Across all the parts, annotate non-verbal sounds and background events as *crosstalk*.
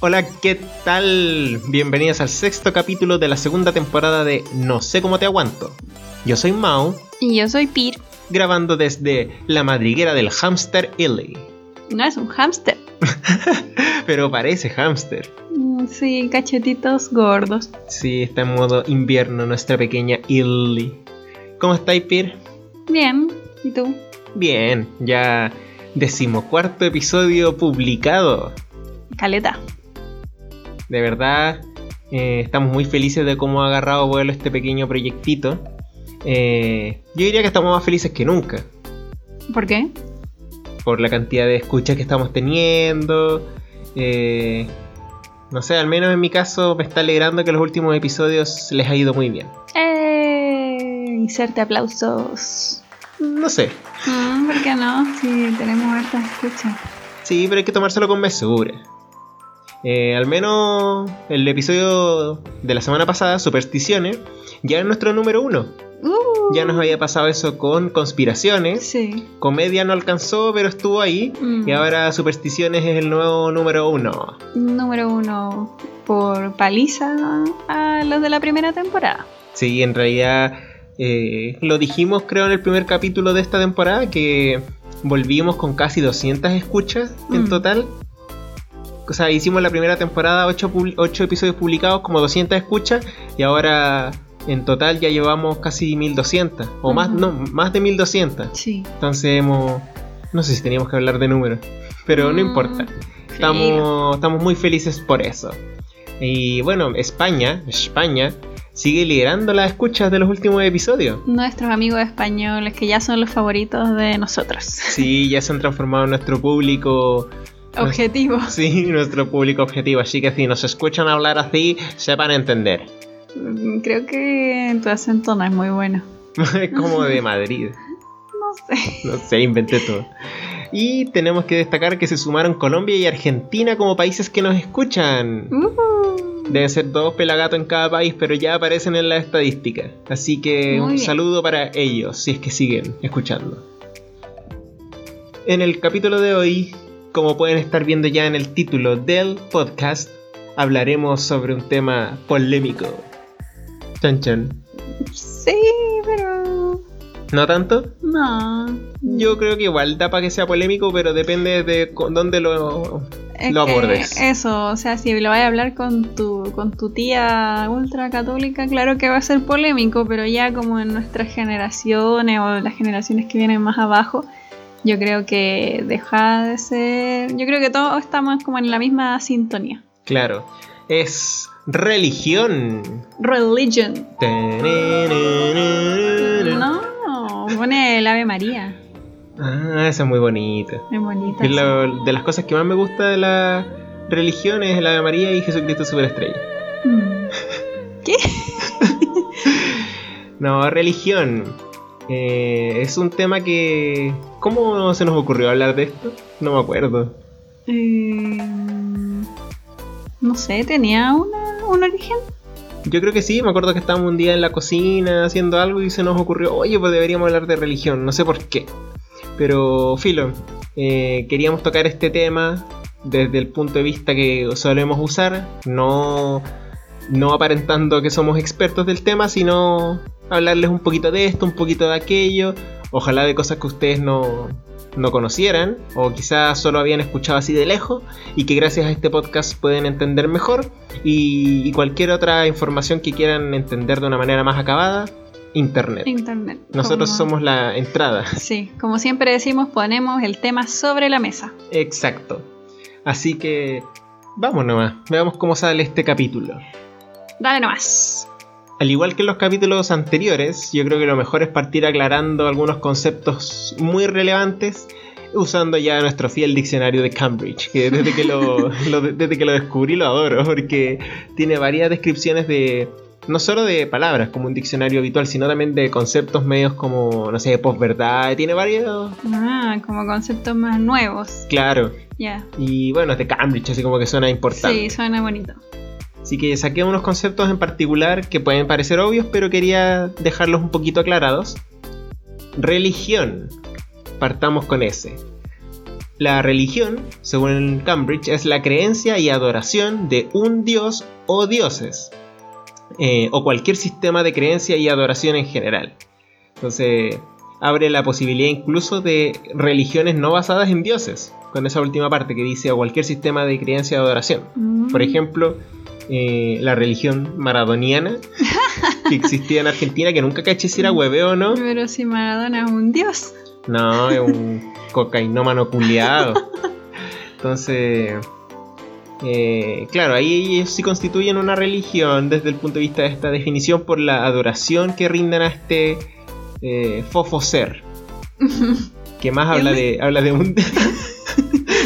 Hola, ¿qué tal? Bienvenidos al sexto capítulo de la segunda temporada de No sé cómo te aguanto. Yo soy Mao, Y yo soy Pir. grabando desde la madriguera del hámster Illy. No es un hámster. *laughs* Pero parece hámster. Mm, Sí, cachetitos gordos. Sí, está en modo invierno nuestra pequeña Illy. ¿Cómo estáis, Pir? Bien. ¿Y tú? Bien, ya decimocuarto episodio publicado. Caleta. De verdad, eh, estamos muy felices de cómo ha agarrado vuelo este pequeño proyectito. Eh, yo diría que estamos más felices que nunca. ¿Por qué? Por la cantidad de escuchas que estamos teniendo. Eh, no sé, al menos en mi caso me está alegrando que los últimos episodios les ha ido muy bien. ¡Eh! Inserte aplausos. No sé. Mm, ¿Por qué no? Si tenemos hartas escuchas. Sí, pero hay que tomárselo con mesura. Eh, al menos el episodio de la semana pasada, Supersticiones, ya es nuestro número uno. Uh, Ya nos había pasado eso con conspiraciones. Sí. Comedia no alcanzó, pero estuvo ahí. Mm. Y ahora Supersticiones es el nuevo número uno. Número uno por paliza a los de la primera temporada. Sí, en realidad eh, lo dijimos creo en el primer capítulo de esta temporada que volvimos con casi 200 escuchas en Mm. total. O sea, hicimos la primera temporada 8, episodios publicados como 200 escuchas y ahora en total ya llevamos casi 1200 o más, no, más de 1200. Sí. Entonces hemos... No sé si teníamos que hablar de números, pero no Mm, importa. Estamos, estamos muy felices por eso. Y bueno, España, España sigue liderando las escuchas de los últimos episodios. Nuestros amigos españoles que ya son los favoritos de nosotros. Sí, ya se han transformado en nuestro público. Objetivo. *laughs* Sí, nuestro público objetivo. Así que si nos escuchan hablar así, sepan entender. Mm, Creo que tu acento no es muy bueno. Es *laughs* como de *laughs* Madrid. No sé. No sé, inventé todo. Y tenemos que destacar que se sumaron Colombia y Argentina como países que nos escuchan. Uh, Deben ser dos pelagatos en cada país, pero ya aparecen en la estadística. Así que Muy un bien. saludo para ellos, si es que siguen escuchando. En el capítulo de hoy, como pueden estar viendo ya en el título del podcast, hablaremos sobre un tema polémico. Chan chan. sí, pero. ¿No tanto? No. Yo creo que igual da para que sea polémico, pero depende de con- dónde lo, Es lo abordes. Eso, o sea, si lo vas a hablar con tu, con tu tía ultra católica, claro que va a ser polémico, pero ya como en nuestras generaciones o las generaciones que vienen más abajo, yo creo que deja de ser. Yo creo que todos estamos como en la misma sintonía. Claro. Es religión. Religion. No, pone el Ave María. Ah, esa es muy bonita. Es bonita. Es sí. lo- de las cosas que más me gusta de la religión es el Ave María y Jesucristo Superestrella. Mm. ¿Qué? *laughs* No, religión. Eh, es un tema que... ¿Cómo se nos ocurrió hablar de esto? No me acuerdo. Eh, no sé, tenía una, un origen. Yo creo que sí, me acuerdo que estábamos un día en la cocina haciendo algo y se nos ocurrió, oye, pues deberíamos hablar de religión, no sé por qué. Pero, Filo, eh, queríamos tocar este tema desde el punto de vista que solemos usar, no, no aparentando que somos expertos del tema, sino hablarles un poquito de esto, un poquito de aquello, ojalá de cosas que ustedes no, no conocieran o quizás solo habían escuchado así de lejos y que gracias a este podcast pueden entender mejor y, y cualquier otra información que quieran entender de una manera más acabada, internet. Internet. Nosotros Como- somos la entrada. *laughs* Sí, como siempre decimos, ponemos el tema sobre la mesa. Exacto. Así que vamos nomás, veamos cómo sale este capítulo. Dale nomás. Al igual que en los capítulos anteriores, yo creo que lo mejor es partir aclarando algunos conceptos muy relevantes usando ya nuestro fiel diccionario de Cambridge, que desde que lo, *laughs* lo- desde que lo descubrí lo adoro, porque tiene varias descripciones de no solo de palabras como un diccionario habitual, sino también de conceptos medios como, no sé, posverdad, tiene varios, Ah, como conceptos más nuevos. claro, Ya. y bueno, es de Cambridge, así como que suena importante. Sí, suena bonito. Así que saqué unos conceptos en particular que pueden parecer obvios, pero quería dejarlos un poquito aclarados. Religión. Partamos con ese. La religión, según Cambridge, es la creencia y adoración de un dios o dioses, eh, o cualquier sistema de creencia y adoración en general. Entonces, abre la posibilidad incluso de religiones no basadas en dioses, con esa última parte que dice o cualquier sistema de creencia y adoración. Por Mm. ejemplo, eh, la religión maradoniana *laughs* que existía en Argentina, que nunca caché si era hueveo o no. Pero si Maradona es un dios. No, es un cocainómano culiado. Entonces, eh, claro, ahí ellos sí constituyen una religión desde el punto de vista de esta definición por la adoración que rinden a este eh, fofo ser. *laughs* Que más habla de, habla de un... *laughs*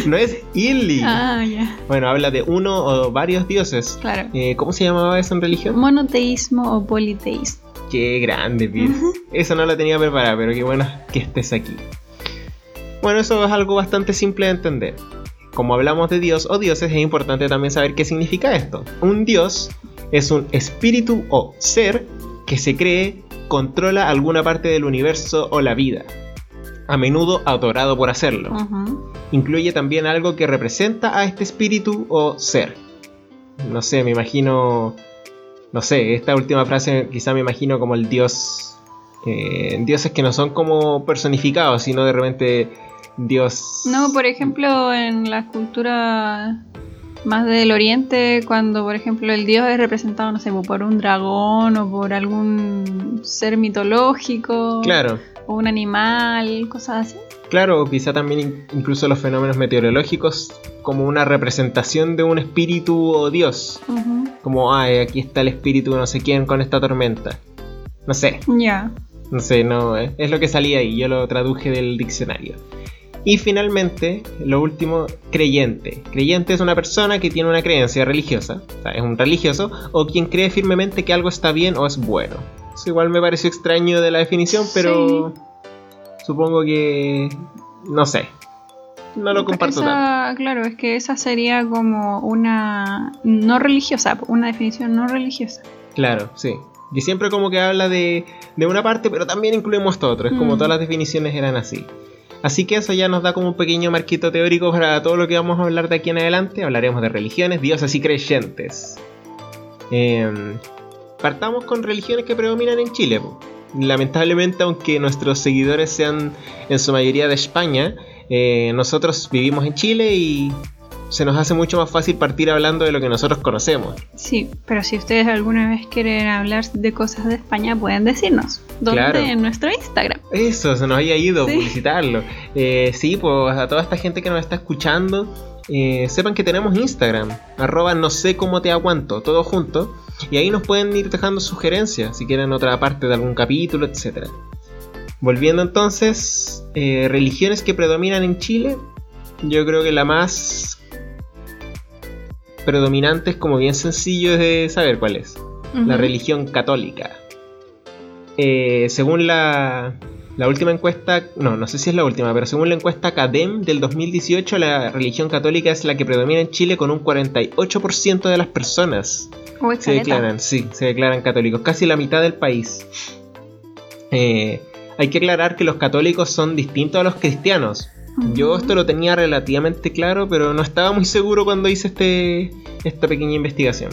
no es Illy. Ah, ya. Bueno, habla de uno o varios dioses. Claro. Eh, ¿Cómo se llamaba eso en religión? Monoteísmo o politeísmo. Qué grande, Pir. Eso no lo tenía preparado, pero qué bueno que estés aquí. Bueno, eso es algo bastante simple de entender. Como hablamos de Dios o dioses, es importante también saber qué significa esto. Un Dios es un espíritu o ser que se cree controla alguna parte del universo o la vida, a menudo adorado por hacerlo. Incluye también algo que representa a este espíritu o ser. No sé, me imagino. No sé, esta última frase quizá me imagino como el dios. eh, dioses que no son como personificados, sino de repente dios. No, por ejemplo, en la cultura más del oriente, cuando por ejemplo el dios es representado, no sé, por un dragón o por algún ser mitológico Claro, o un animal, cosas así. claro, o quizá también in- incluso los fenómenos meteorológicos como una representación de un espíritu o dios. Como, ay, aquí está el espíritu no sé quién con esta tormenta. No sé. Ya. No sé, no, eh, es lo que salía ahí, yo lo traduje del diccionario. Y finalmente, lo último, creyente. Creyente es una persona que tiene una creencia religiosa, o sea, es un religioso, o quien cree firmemente que algo está bien o es bueno. Eso igual me pareció extraño de la definición, pero supongo que... no sé. No lo comparto tanto. Claro, es que esa sería como una no religiosa, una definición no religiosa. Claro, sí. Y siempre como que habla de, de una parte, pero también incluimos esto otro. Es como Mm. todas las definiciones eran así. Así que eso ya nos da como un pequeño marquito teórico para todo lo que vamos a hablar de aquí en adelante. Hablaremos de religiones, dioses y creyentes. Em, partamos con religiones que predominan en Chile. Lamentablemente, aunque nuestros seguidores sean en su mayoría de España, eh, nosotros vivimos en Chile y se nos hace mucho más fácil partir hablando de lo que nosotros conocemos. Sí, pero si ustedes alguna vez quieren hablar de cosas de España, pueden decirnos. ¿Dónde? Claro. En nuestro Instagram. Eso, se nos había ido Sí. publicitarlo. Eh, sí, pues a toda esta gente que nos está escuchando, eh, sepan que tenemos Instagram, arroba no sé cómo te aguanto, todo junto. Y ahí nos pueden ir dejando sugerencias, si quieren otra parte de algún capítulo, etc. Volviendo entonces, eh, religiones que predominan en Chile, yo creo que la más predominante es como bien sencillo de saber cuál es la religión católica. Eh, según la, la última encuesta, no, no sé si es la última, pero según la encuesta CADEM del 2018, la religión católica es la que predomina en Chile con un 48% de las personas Uy, se caleta. declaran, sí, se declaran católicos, casi la mitad del país. Eh, hay que aclarar que los católicos son distintos a los cristianos. Yo esto lo tenía relativamente claro, pero no estaba muy seguro cuando hice este, esta pequeña investigación.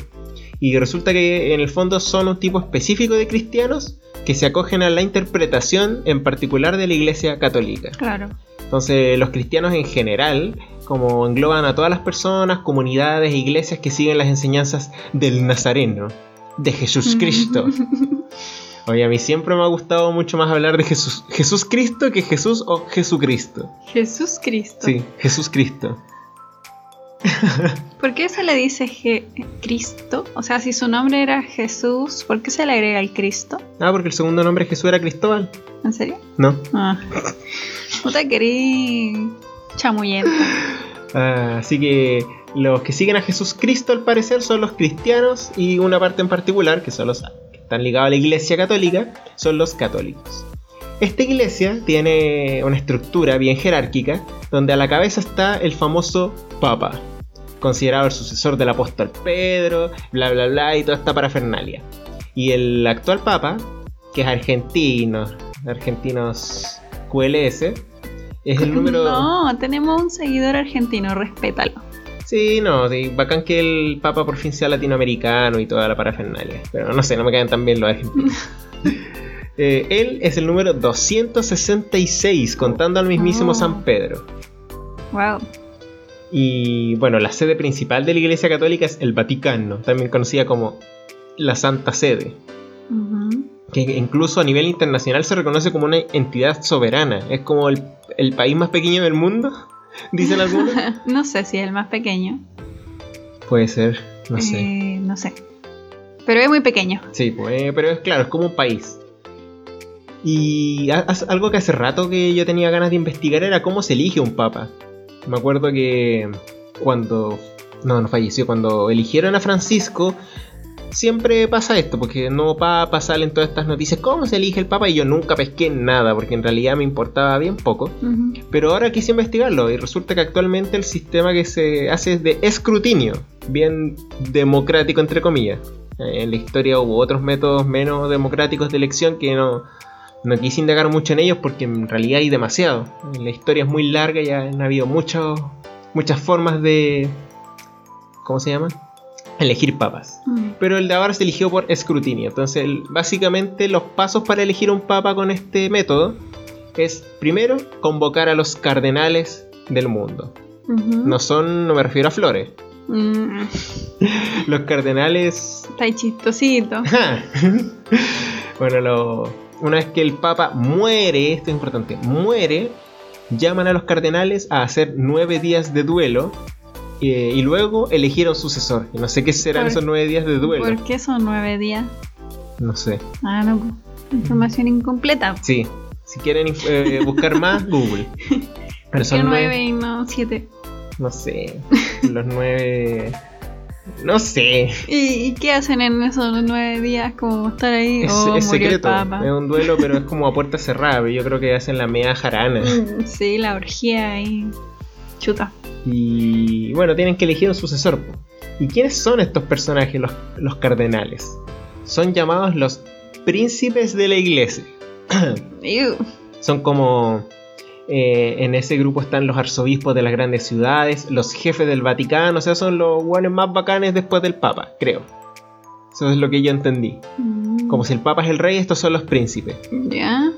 Y resulta que en el fondo son un tipo específico de cristianos que se acogen a la interpretación en particular de la Iglesia Católica. Claro. Entonces los cristianos en general, como engloban a todas las personas, comunidades iglesias que siguen las enseñanzas del Nazareno, de Jesús Cristo. *laughs* Oye, a mí siempre me ha gustado mucho más hablar de Jesús, Jesús Cristo que Jesús o Jesucristo. Jesús Cristo. Sí, Jesús Cristo. *laughs* ¿Por qué se le dice Je- Cristo? O sea, si su nombre era Jesús, ¿por qué se le agrega el Cristo? Ah, porque el segundo nombre de Jesús era Cristóbal. ¿En serio? No. Ah. Puta querí chamuyenta. *laughs* Ah, así que los que siguen a Jesús Cristo al parecer son los cristianos y una parte en particular, que son los están ligados a la iglesia católica, son los católicos. Esta iglesia tiene una estructura bien jerárquica, donde a la cabeza está el famoso Papa, considerado el sucesor del apóstol Pedro, bla bla bla y toda esta parafernalia. Y el actual Papa, que es argentino, argentinos QLS, Es el *laughs* número. No, tenemos un seguidor argentino, respétalo. Sí, no, sí, bacán que el Papa por fin sea latinoamericano y toda la parafernalia. Pero no sé, no me caen tan bien los argentinos. *laughs* Eh, él es el número 266, contando al mismísimo Oh. San Pedro. Wow. Y bueno, la sede principal de la Iglesia Católica es el Vaticano, también conocida como la Santa Sede, que incluso a nivel internacional se reconoce como una entidad soberana. Es como el, el país más pequeño del mundo, dicen algunos. *laughs* no sé si es el más pequeño. Puede ser, no sé. Eh, no sé. Pero es muy pequeño. Sí, pues, pero es claro, es como un país. Y algo que hace rato que yo tenía ganas de investigar era cómo se elige un papa. Me acuerdo que cuando... No, no falleció. Cuando eligieron a Francisco, siempre pasa esto, porque no papa salen todas estas noticias. ¿Cómo se elige el papa? Y yo nunca pesqué nada, porque en realidad me importaba bien poco. Pero ahora quise investigarlo y resulta que actualmente el sistema que se hace es de escrutinio, bien democrático entre comillas. Eh, En la historia hubo otros métodos menos democráticos de elección que no, no quise indagar mucho en ellos porque en realidad hay demasiado. La historia es muy larga y han habido muchos muchas formas de... ¿Cómo se llama? Elegir papas. Mm. Pero el de ahora se eligió por escrutinio. Entonces, básicamente los pasos para elegir un papa con este método es primero convocar a los cardenales del mundo. No son, no me refiero a flores. Mm, *laughs* Los cardenales. está chistosito. *laughs* bueno, lo- una vez que el papa muere, esto es importante, muere, llaman a los cardenales a hacer nueve días de duelo. Eh, y luego elegir a un sucesor. Y no sé qué serán esos nueve días de duelo. ¿Por qué son nueve días? No sé. Ah, no. Información incompleta. Sí, si quieren eh, *laughs* buscar más, Google. Pero ¿Por qué son nueve nueve, y no siete? no sé, los nueve, no sé, ¿Y, y qué hacen en esos nueve días? Como estar ahí. es, oh, es secreto, es un duelo, pero es como a puerta cerrada, yo creo que hacen la media jarana. *laughs* Sí, la orgía ahí. Chuta. Y bueno, tienen que elegir un sucesor. ¿Y quiénes son estos personajes, los, los cardenales? Son llamados los príncipes de la iglesia. *coughs* Son como... eh, en ese grupo están los arzobispos de las grandes ciudades, los jefes del Vaticano, o sea, son los guanes más bacanes después del Papa, creo. Eso es lo que yo entendí. Mm, Como si el Papa es el rey, estos son los príncipes. Ya.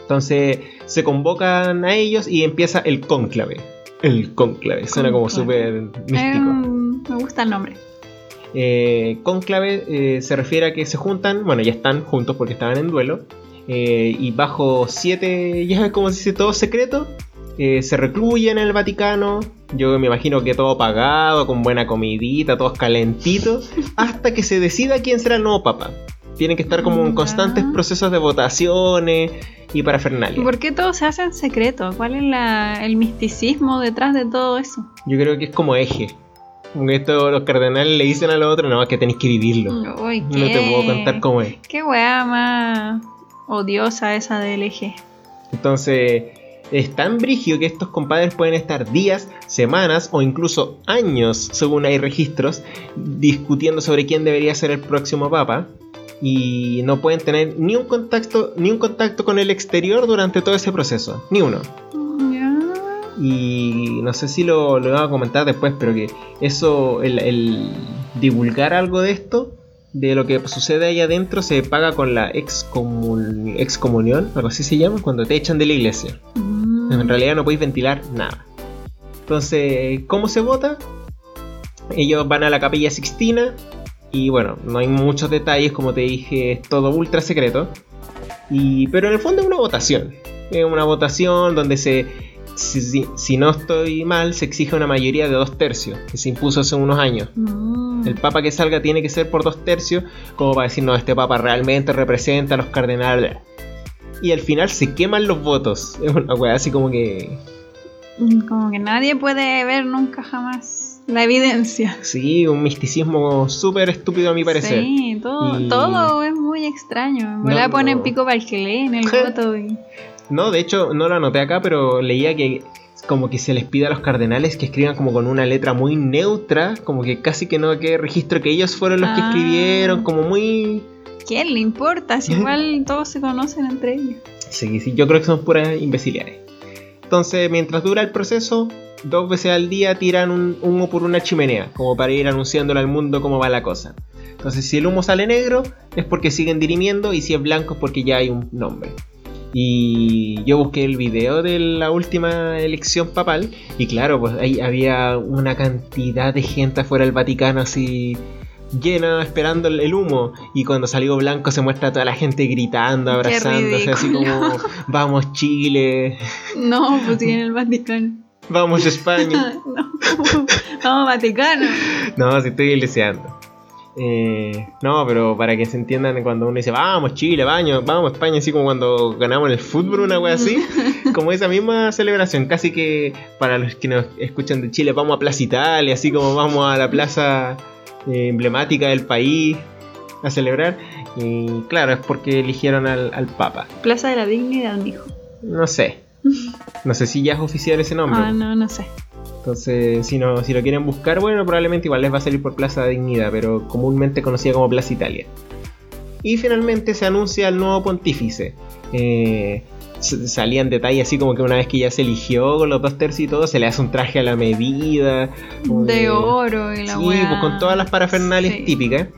Entonces se convocan a ellos y empieza el cónclave. El cónclave, suena como súper místico. Em, me gusta el nombre. Eh, cónclave eh, se refiere a que se juntan, bueno, ya están juntos porque estaban en duelo, eh, y bajo siete, ya es como se dice, todo secreto, eh, se recluyen en el Vaticano. Yo me imagino que todo pagado, con buena comidita, todos calentitos, *laughs* hasta que se decida quién será el nuevo papa. Tienen que estar como en constantes procesos de votaciones y parafernalia. ¿Por qué todo se hace en secreto? ¿Cuál es la- el misticismo detrás de todo eso? Yo creo que es como eje. Esto los cardenales le dicen a los otros, no, es que tenéis que vivirlo. Uy, No te puedo contar cómo es. Qué weá más odiosa esa del eje. Entonces, es tan brigio que estos compadres pueden estar días, semanas o incluso años, según hay registros, discutiendo sobre quién debería ser el próximo papa. Y no pueden tener ni un contacto, ni un contacto con el exterior durante todo ese proceso. Ni uno. Y no sé si lo, lo voy a comentar después, pero que eso, el, el divulgar algo de esto, de lo que sucede ahí adentro, se paga con la excomun- excomunión, algo así se llama, cuando te echan de la iglesia. Mm. En realidad no podéis ventilar nada. Entonces, ¿cómo se vota? Ellos van a la capilla Sixtina y bueno, no hay muchos detalles, como te dije, es todo ultra secreto. Y, pero en el fondo es una votación. Es una votación donde se, si, si- si no estoy mal, se exige una mayoría de dos tercios, que se impuso hace unos años. El papa que salga tiene que ser por dos tercios, como para decir, no, este papa realmente representa a los cardenales. Y al final se queman los votos. Es una wea así como que. Mm, Como que nadie puede ver nunca jamás la evidencia. Sí, un misticismo súper estúpido a mi parecer. Sí, todo, Y- todo es muy extraño. Verdad No, ponen no. pico para el que lee en el voto. Y... No, de hecho, no lo anoté acá, pero leía que como que se les pide a los cardenales que escriban como con una letra muy neutra, como que casi que no quede registro que ellos fueron los que Ah. escribieron, como muy... ¿Quién le importa? Si *laughs* igual todos se conocen entre ellos. Sí, sí, yo creo que son puras imbecilidades. Entonces, mientras dura el proceso, dos veces al día tiran un humo por una chimenea, como para ir anunciándole al mundo cómo va la cosa. Entonces, si el humo sale negro, es porque siguen dirimiendo, y si es blanco, es porque ya hay un nombre. Y yo busqué el video de la última elección papal, y claro, pues ahí había una cantidad de gente afuera del Vaticano así llena esperando el, humo y cuando salió blanco se muestra a toda la gente gritando, abrazándose, así como *laughs* vamos Chile, No, pues sí, en el Vaticano. *laughs* vamos España. *laughs* no, vamos Vaticano. No, si estoy leseando. Eh, no, pero para que se entiendan cuando uno dice vamos Chile, baño, vamos España, así como cuando ganamos el fútbol, una wea así, como esa misma celebración, casi que para los que nos escuchan de Chile, vamos a Plaza Italia, así como vamos a la plaza emblemática del país a celebrar. Y claro, es porque eligieron al, al Papa. Plaza de la Dignidad, mijo. No sé. No sé si ya es oficial ese nombre. Ah, no, no sé. Entonces, si, no, si lo quieren buscar, bueno, probablemente igual les va a salir por Plaza Dignidad, pero comúnmente conocida como Plaza Italia. Y finalmente se anuncia el nuevo pontífice. Eh, salían detalles así como que una vez que ya se eligió con los dos tercios y todo, se le hace un traje a la medida. De oro y la Sí, weá. pues con todas las parafernalias Sí. típicas.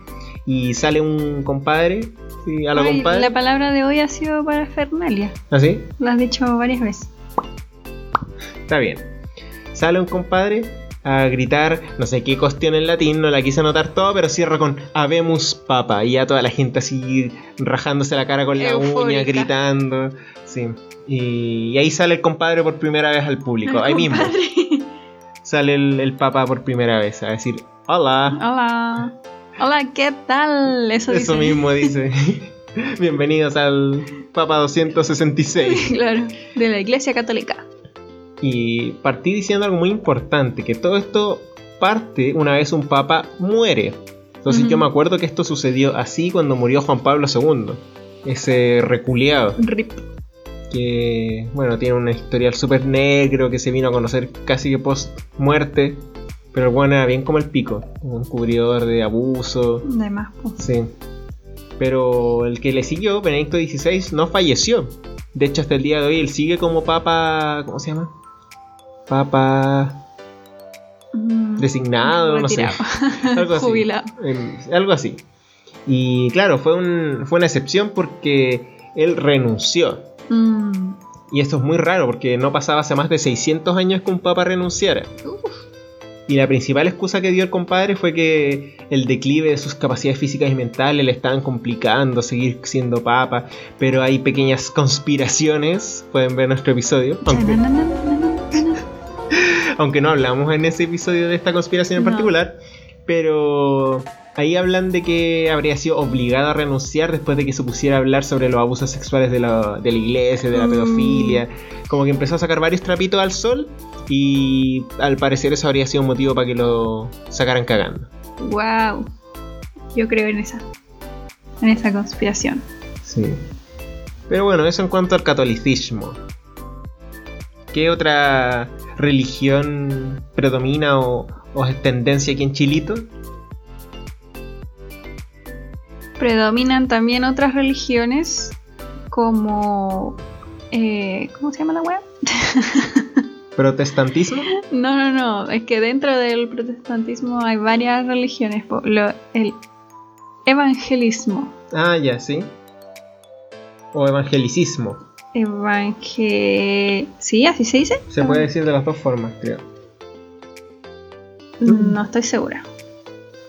Y sale un compadre, sí, a lo Ay, compadre. La palabra de hoy ha sido para Fernalia. ¿Así? Lo has dicho varias veces. Está bien. Sale un compadre a gritar no sé qué cuestión en latín, no la quise anotar todo, pero cierra con Habemus Papa. Y ya toda la gente así rajándose la cara con la uña, Eufórica. gritando. Sí. Y, y ahí sale el compadre por primera vez al público. Ahí mismo sale el, el Papa por primera vez a decir Hola. Hola. Hola, ¿qué tal? Eso, Eso dice. mismo dice. *laughs* Bienvenidos al Papa 266. Claro, de la Iglesia Católica. Y partí diciendo algo muy importante, que todo esto parte una vez un papa muere. Entonces yo me acuerdo que esto sucedió así cuando murió Juan Pablo II, ese reculeado, RIP. que bueno, tiene un historial súper negro, que se vino a conocer casi que post muerte, pero el bueno era bien como el pico, un cubridor de abuso, De más, pues. sí. Pero el que le siguió, Benedicto XVI, no falleció. De hecho, hasta el día de hoy él sigue como papa, ¿cómo se llama? Papa Mm, designado, no sé. *laughs* Algo así. Jubilado. Eh, algo así. Y claro, fue, un, fue una excepción porque él renunció. Mm. Y esto es muy raro porque no pasaba hace más de 600 años que un papa renunciara. Uf. Y la principal excusa que dio el compadre fue que el declive de sus capacidades físicas y mentales le estaban complicando seguir siendo papa. Pero hay pequeñas conspiraciones, pueden ver nuestro episodio, aunque, aunque no hablamos en ese episodio de esta conspiración en No. particular. Pero ahí hablan de que habría sido obligado a renunciar después de que se pusiera a hablar sobre los abusos sexuales de la, de la iglesia, de la Mm. pedofilia. Como que empezó a sacar varios trapitos al sol y al parecer eso habría sido un motivo para que lo sacaran cagando. Wow. Yo creo en esa. En esa conspiración. Sí. Pero bueno, eso en cuanto al catolicismo. ¿Qué otra religión predomina o, o es tendencia aquí en Chilito? Predominan también otras religiones como... eh, ¿Cómo se llama la web? *laughs* ¿Protestantismo? No, no, no. Es que dentro del protestantismo hay varias religiones. Lo- el evangelismo. Ah, ya, sí. O evangelicismo. Evangel... ¿Sí? ¿Así se dice? Se puede decir de las dos formas, creo. No estoy segura.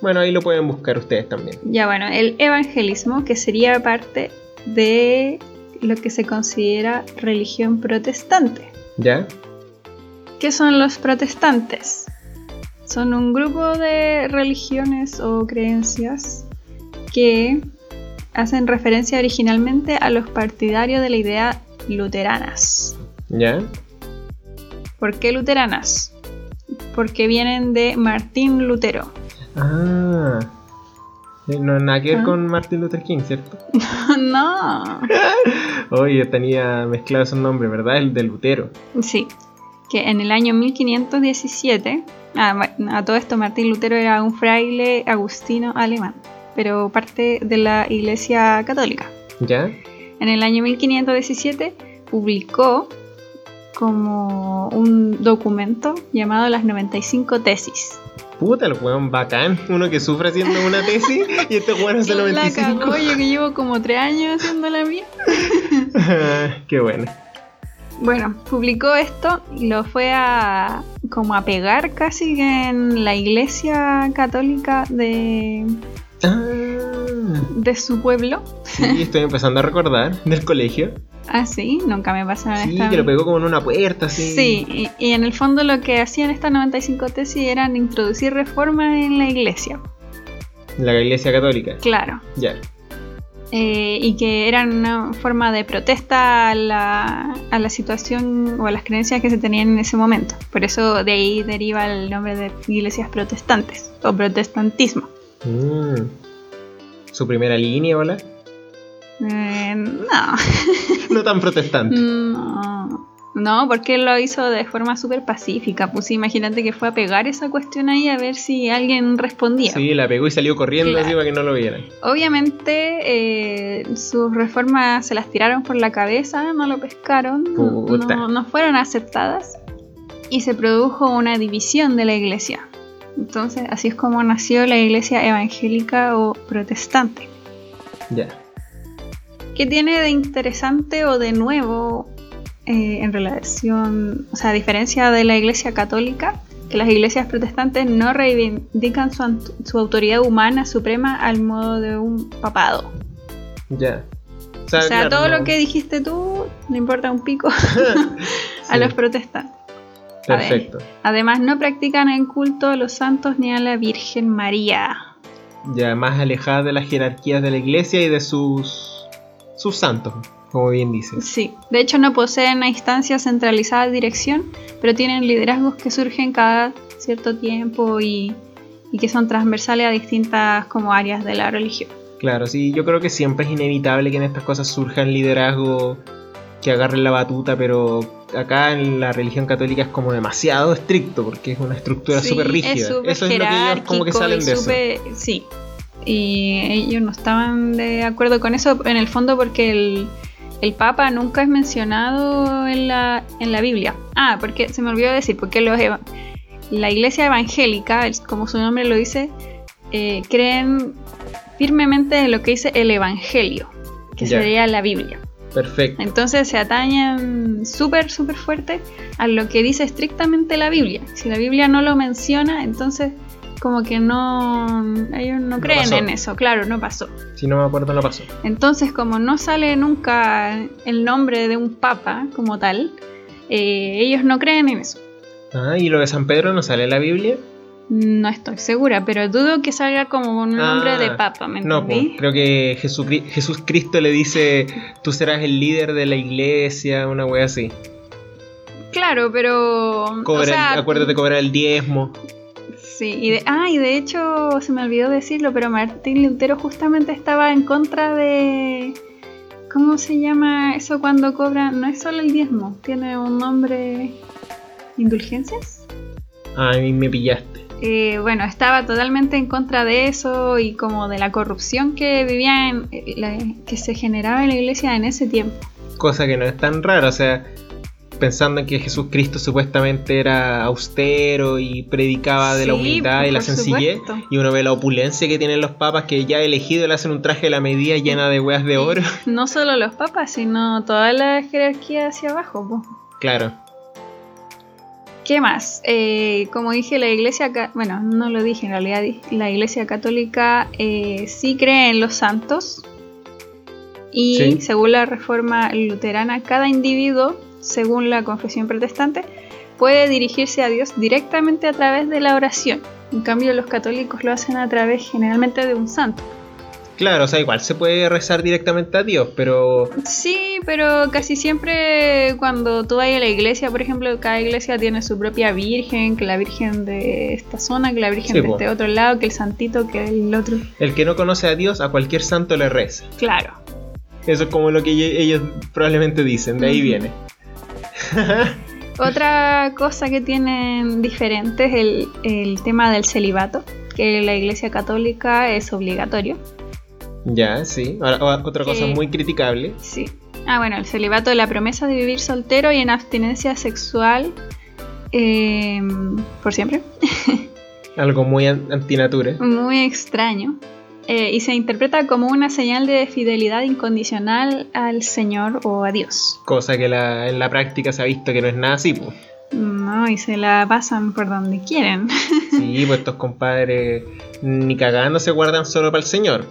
Bueno, ahí lo pueden buscar ustedes también. Ya bueno, el evangelismo, que sería parte de lo que se considera religión protestante. ¿Ya? ¿Qué son los protestantes? Son un grupo de religiones o creencias que hacen referencia originalmente a los partidarios de la idea luteranas. ¿Ya? ¿Por qué luteranas? Porque vienen de Martín Lutero. Ah. No nada que ver Ah. con Martin Luther King, ¿cierto? *laughs* no. *laughs* Oye, yo tenía mezclado esos nombres, ¿verdad? El de Lutero. Sí, que en el año 1517, ah, ma- a todo esto Martín Lutero era un fraile agustino alemán, pero parte de la Iglesia Católica. ¿Ya? En el año 1517 publicó como un documento llamado las 95 tesis. Puta, el weón bacán. Uno que sufre haciendo una tesis y este weón hace *laughs* La 95. cagó, yo que llevo como tres años haciendo la mía. *laughs* Qué bueno. Bueno, publicó esto y lo fue a como a pegar casi en la iglesia católica de, Ah, de su pueblo. sí, estoy empezando a recordar del colegio. *laughs* Ah, sí, nunca me pasó en Sí, esta. que lo pegó como en una puerta. Sí, y, y en el fondo lo que hacían estas 95 tesis eran introducir reformas en la iglesia. La iglesia católica. Claro. Ya. eh, y que eran una forma de protesta a la, a la situación o a las creencias que se tenían en ese momento. Por eso de ahí deriva el nombre de iglesias protestantes o protestantismo. Mm. Su primera línea, hola. Eh, no, No tan protestante. *laughs* no, no, porque él lo hizo de forma súper pacífica. Pues imagínate que fue a pegar esa cuestión ahí a ver si alguien respondía. Sí, la pegó y salió corriendo Claro. así para que no lo vieran. Obviamente eh, sus reformas se las tiraron por la cabeza, no lo pescaron, no- Puta. no, no fueron aceptadas y se produjo una división de la iglesia. Entonces así es como nació la iglesia evangélica o protestante. Ya. ¿Qué tiene de interesante o de nuevo eh, en relación, o sea, a diferencia de la iglesia católica? Que las iglesias protestantes no reivindican su, su autoridad humana suprema al modo de un papado. Ya. O sea, claro, todo no- lo que dijiste tú le importa un pico *laughs* *laughs* a Sí, los protestantes. Perfecto. Además, no practican el culto a los santos ni a la Virgen María. Ya más alejada de las jerarquías de la iglesia y de sus sus santos, como bien dices. Sí, de hecho no poseen una instancia centralizada de dirección, pero tienen liderazgos que surgen cada cierto tiempo y, y que son transversales a distintas como áreas de la religión. Claro, sí, yo creo que siempre es inevitable que en estas cosas surjan liderazgos que agarren la batuta, pero acá en la religión católica es como demasiado estricto porque es una estructura Sí, súper rígida. Es eso es lo que ellos como que salen de eso. Sí, y ellos no estaban de acuerdo con eso en el fondo porque el, el Papa nunca es mencionado en la, en la Biblia. Ah, porque se me olvidó decir, porque los la iglesia evangélica, como su nombre lo dice, eh, creen firmemente en lo que dice el Evangelio, que sería la Biblia. Perfecto. Entonces se atañen súper, súper fuerte a lo que dice estrictamente la Biblia. Si la Biblia no lo menciona, entonces como que no... Ellos no No creen pasó. en eso, claro, no pasó. Si no me acuerdo, no pasó. Entonces como no sale nunca el nombre de un papa como tal, eh, ellos no creen en eso. Ah, y lo de San Pedro no sale en la Biblia. No estoy segura, pero dudo que salga como un nombre Ah, de papa, ¿me No, pues, creo que Jesús Cristo le dice, tú serás el líder de la iglesia, una wea así. Claro, pero... Cobra o sea, acuérdate de cobrar el diezmo. Sí, y de, ah, y de hecho se me olvidó decirlo, pero Martín Lutero justamente estaba en contra de... ¿Cómo se llama eso cuando cobran? No es solo el diezmo, tiene un nombre... ¿Indulgencias? Ah, a mí me pillaste. Eh, bueno, estaba totalmente en contra de eso y como de la corrupción que vivía en, eh, la- que se generaba en la iglesia en ese tiempo. Cosa que no es tan rara, o sea, pensando en que Jesús Cristo supuestamente era austero y predicaba de la humildad y la sencillez, supuesto. y uno ve la opulencia que tienen los papas que ya elegido le hacen un traje de la medida llena de weas de oro. No solo los papas, sino toda la jerarquía hacia abajo. po. Claro. ¿Qué más? Eh, como dije, la iglesia, bueno, no lo dije en realidad, la iglesia católica eh, sí cree en los santos y Sí. según la reforma luterana, cada individuo, según la confesión protestante, puede dirigirse a Dios directamente a través de la oración. En cambio, los católicos lo hacen a través generalmente de un santo. Claro, o sea, igual se puede rezar directamente a Dios, pero Sí, pero casi siempre cuando tú vas a la iglesia, por ejemplo, cada iglesia tiene su propia virgen, que la virgen de esta zona, que la virgen Sí, de po. este otro lado, que el santito, que el otro. el que no conoce a Dios, a cualquier santo le reza. Claro. Eso es como lo que ellos probablemente dicen, de ahí viene. *laughs* Otra cosa que tienen diferente es el, el tema del celibato, que la iglesia católica es obligatorio. Ya, sí. Ahora, otra cosa Que- muy criticable. Sí. Ah, bueno, el celibato, la promesa de vivir soltero y en abstinencia sexual eh, por siempre. *laughs* Algo muy an- antinatura. Muy extraño. Eh, y se interpreta como una señal de fidelidad incondicional al Señor o a Dios. Cosa que la- en la práctica se ha visto que no es nada así. Pues. No, y se la pasan por donde quieren. Sí, pues estos compadres ni cagando se guardan solo para el Señor.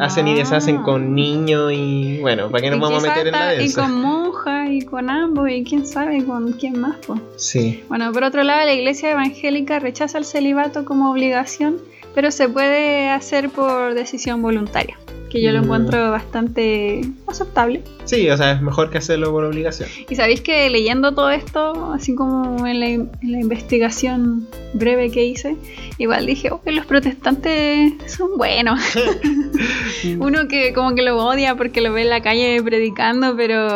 Hacen y deshacen con niños y bueno, ¿para qué nos vamos a meter en la hasta- Y con monjas y con ambos y quién sabe con quién más. po. Sí, Bueno, por otro lado, la iglesia evangélica rechaza el celibato como obligación, pero se puede hacer por decisión voluntaria, que yo lo Mm. encuentro bastante aceptable. sí, o sea, es mejor que hacerlo por obligación. Y sabéis que leyendo todo esto, así como en la, en la investigación breve que hice, igual dije, oh, que los protestantes son buenos. *laughs* Uno que como que lo odia porque lo ve en la calle predicando, pero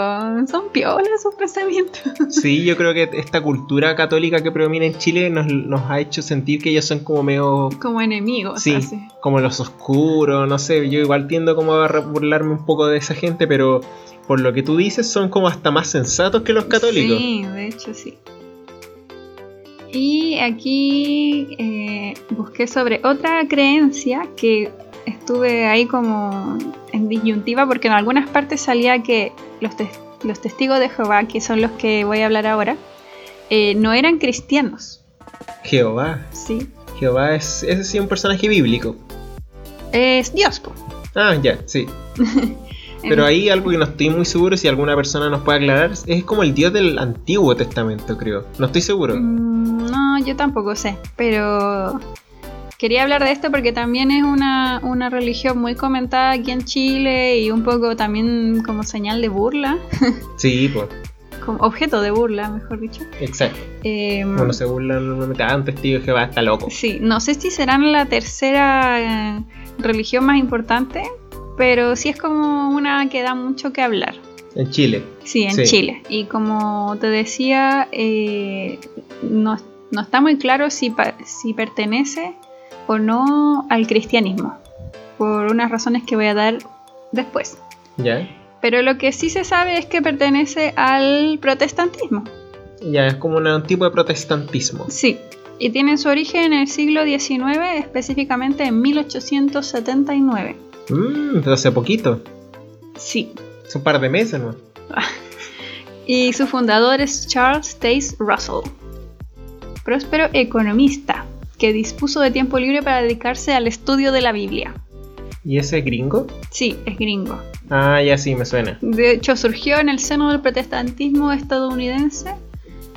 son piolas sus pensamientos. Sí, *laughs* yo creo que esta cultura católica que predomina en Chile nos, nos ha hecho sentir que ellos son como medio... como enemigos. Sí, así. como los oscuros, no sé, yo igual tiendo como a burlarme un poco de esa gente, pero por lo que tú dices son como hasta más sensatos que los católicos. Sí, de hecho sí. Y aquí eh, busqué sobre otra creencia que estuve ahí como en disyuntiva porque en algunas partes salía que los, tes- los testigos de Jehová, que son los que voy a hablar ahora, eh, no eran cristianos. Jehová, Sí. Jehová es, ese sí un personaje bíblico. Es Dios. po. Ah, ya, sí. *laughs* Pero ahí algo que no estoy muy seguro si alguna persona nos puede aclarar es como el Dios del Antiguo Testamento, creo. No estoy seguro. Mm, No, yo tampoco sé, pero quería hablar de esto porque también es una, una religión muy comentada aquí en Chile y un poco también como señal de burla, *laughs* Sí, pues, como objeto de burla, mejor dicho. exacto. Eh, Uno se burla normalmente, ah, un testigo de Jehová está loco. Sí, no sé si serán la tercera eh, religión más importante, pero sí es como una que da mucho que hablar. En Chile. Sí, en Sí. Chile. Y como te decía, eh, no, no está muy claro si, si pertenece o no al cristianismo, por unas razones que voy a dar después. ¿Ya? Pero lo que sí se sabe es que pertenece al protestantismo. Ya, es como un tipo de protestantismo. Sí, y tiene su origen en el siglo XIX, específicamente en 1879. Mmm, hace poquito. Sí, Hace un par de meses, ¿no? *laughs* y su fundador es Charles Taze Russell, próspero economista que dispuso de tiempo libre para dedicarse al estudio de la Biblia. ¿Y ese gringo? Sí, es gringo. Ah, ya sí, me suena. De hecho, surgió en el seno del protestantismo estadounidense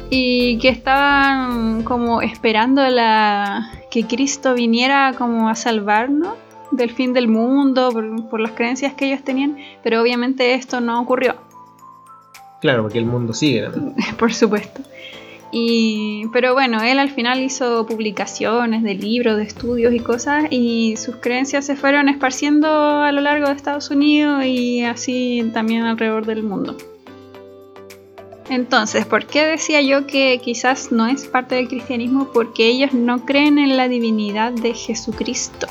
y que estaban como esperando la que Cristo viniera como a salvarnos del fin del mundo por, por las creencias que ellos tenían, pero obviamente esto no ocurrió. Claro, porque el mundo sigue también. *laughs* por supuesto. Y, pero bueno, él al final hizo publicaciones de libros, de estudios y cosas, y sus creencias se fueron esparciendo a lo largo de Estados Unidos y así también alrededor del mundo. Entonces, ¿por qué decía yo que quizás no es parte del cristianismo? Porque ellos no creen en la divinidad de Jesucristo.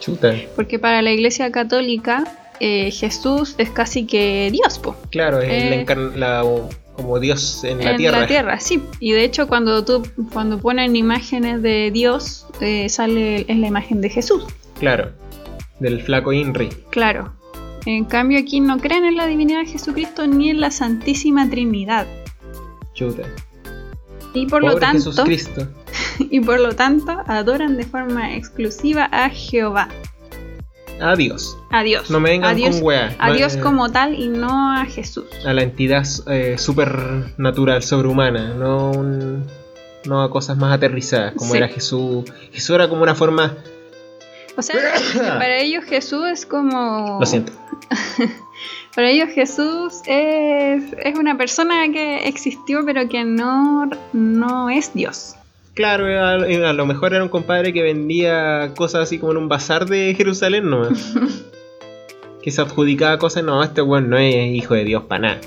Chuta. Porque para la Iglesia Católica, eh, Jesús es casi que Dios, po. Claro, es Eh, la encarn- la- como Dios en la en tierra. la tierra, sí. Y de hecho cuando tú cuando ponen imágenes de Dios eh, sale es la imagen de Jesús. Claro. Del flaco Inri. Claro. En cambio aquí no creen en la divinidad de Jesucristo ni en la Santísima Trinidad. Chuta. Y por lo tanto, *laughs* y por lo tanto adoran de forma exclusiva a Jehová, Adiós. a Dios. No me vengan a Dios, con weas. a No, Dios eh, como tal y no a Jesús. A la entidad eh, supernatural, sobrehumana. No, un- no a cosas más aterrizadas, como Sí. era Jesús. Jesús era como una forma. O sea, *coughs* para ellos Jesús es como Lo siento. *laughs* Para ellos Jesús es, es una persona que existió pero que no, no es Dios. Claro, a, a lo mejor era un compadre que vendía cosas así como en un bazar de Jerusalén nomás. *laughs* que se adjudicaba cosas. No, este weón no es hijo de Dios para nada.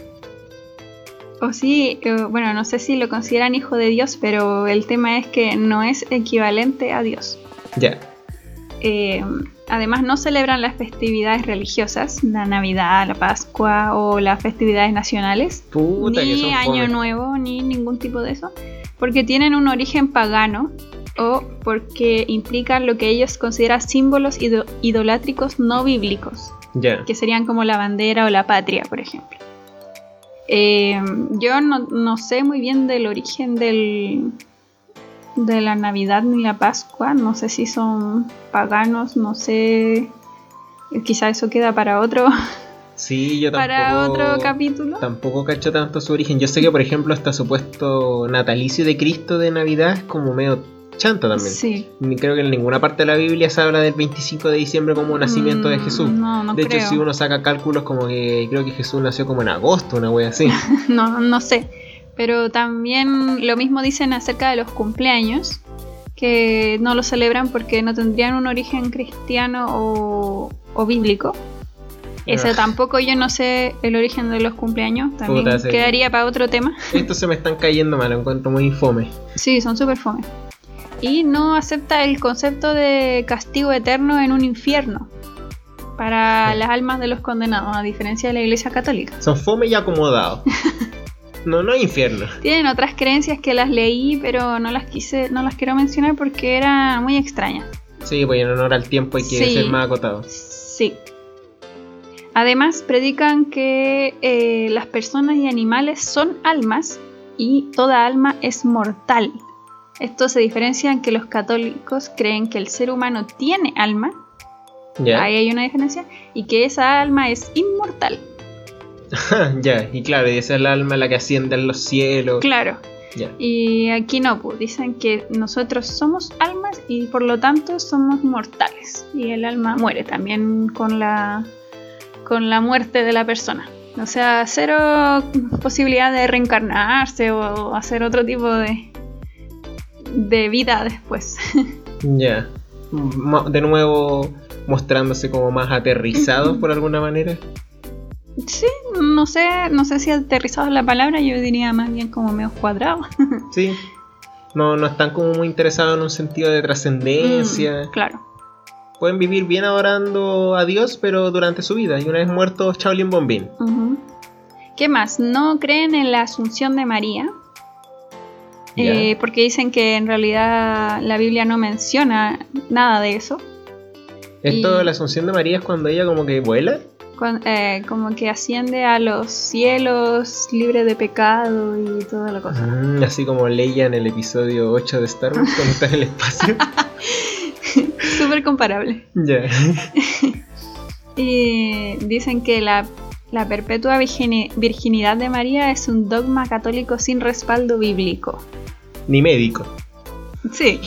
O sí, eh, bueno, no sé si lo consideran hijo de Dios, pero el tema es que no es equivalente a Dios. Ya. eh, además no celebran las festividades religiosas, la Navidad, la Pascua o las festividades nacionales, Puta, que ni son Año. Nuevo, ni ningún tipo de eso, porque tienen un origen pagano o porque implican lo que ellos consideran símbolos ido- idolátricos no bíblicos, que serían como la bandera o la patria, por ejemplo. Eh, yo no, no sé muy bien del origen del, de la Navidad ni la Pascua, no sé si son paganos, no sé, quizá eso queda para otro, *laughs* Sí, yo tampoco. para otro capítulo. Tampoco cacho tanto su origen. Yo sé que, por ejemplo, hasta supuesto natalicio de Cristo de Navidad es como medio chanta también. Sí. Ni Creo que en ninguna parte de la Biblia se habla del 25 de diciembre como nacimiento de Mm, Jesús. No, no de creo. hecho, si uno saca cálculos como que creo que Jesús nació como en agosto, una wea así. *laughs* no, no sé. Pero también lo mismo dicen acerca de los cumpleaños, que no lo celebran porque no tendrían un origen cristiano o, o bíblico. Ah. tampoco yo no sé el origen de los cumpleaños, también Puta, sí. quedaría para otro tema. Estos se me están cayendo mal, lo encuentro muy infome. Sí, son súper fome. Y no acepta el concepto de castigo eterno en un infierno para las almas de los condenados, a diferencia de la Iglesia Católica. Son fome y acomodados. *laughs* No, no hay infierno. Tienen otras creencias que las leí, pero no las quise, no las quiero mencionar porque eran muy extrañas. Sí, pues en honor al tiempo hay que Sí. ser más acotado. Sí. Además, predican que eh, las personas y animales son almas y toda alma es mortal. Esto se diferencia en que los católicos creen que el ser humano tiene alma, ahí hay una diferencia, y que esa alma es inmortal. *laughs* ya, y claro, y esa es el alma la que asciende en los cielos. Claro. Ya. Y aquí no, pues dicen que nosotros somos almas y por lo tanto somos mortales. Y el alma muere también con la, con la muerte de la persona. O sea, cero posibilidad de reencarnarse o hacer otro tipo de, de vida después. *laughs* Ya. De nuevo mostrándose como más aterrizados por alguna manera. Sí, no sé, no sé si aterrizado es la palabra, yo diría más bien como medio cuadrado. *laughs* Sí. No, no están como muy interesados en un sentido de trascendencia. Mm, claro. Pueden vivir bien adorando a Dios, pero durante su vida. Y una vez muertos, Shaolin Bombín. ¿Qué más? No creen en la asunción de María. Eh, porque dicen que en realidad la Biblia no menciona nada de eso. Esto de la Asunción de María es cuando ella como que vuela. Eh, como que asciende a los cielos libre de pecado y toda la cosa. Mm, así como Leia en el episodio 8 de Star Wars cuando está en el espacio. *laughs* Súper comparable. ya. *laughs* Y dicen que la, la perpetua virgini- virginidad de María es un dogma católico sin respaldo bíblico. Ni médico. Sí.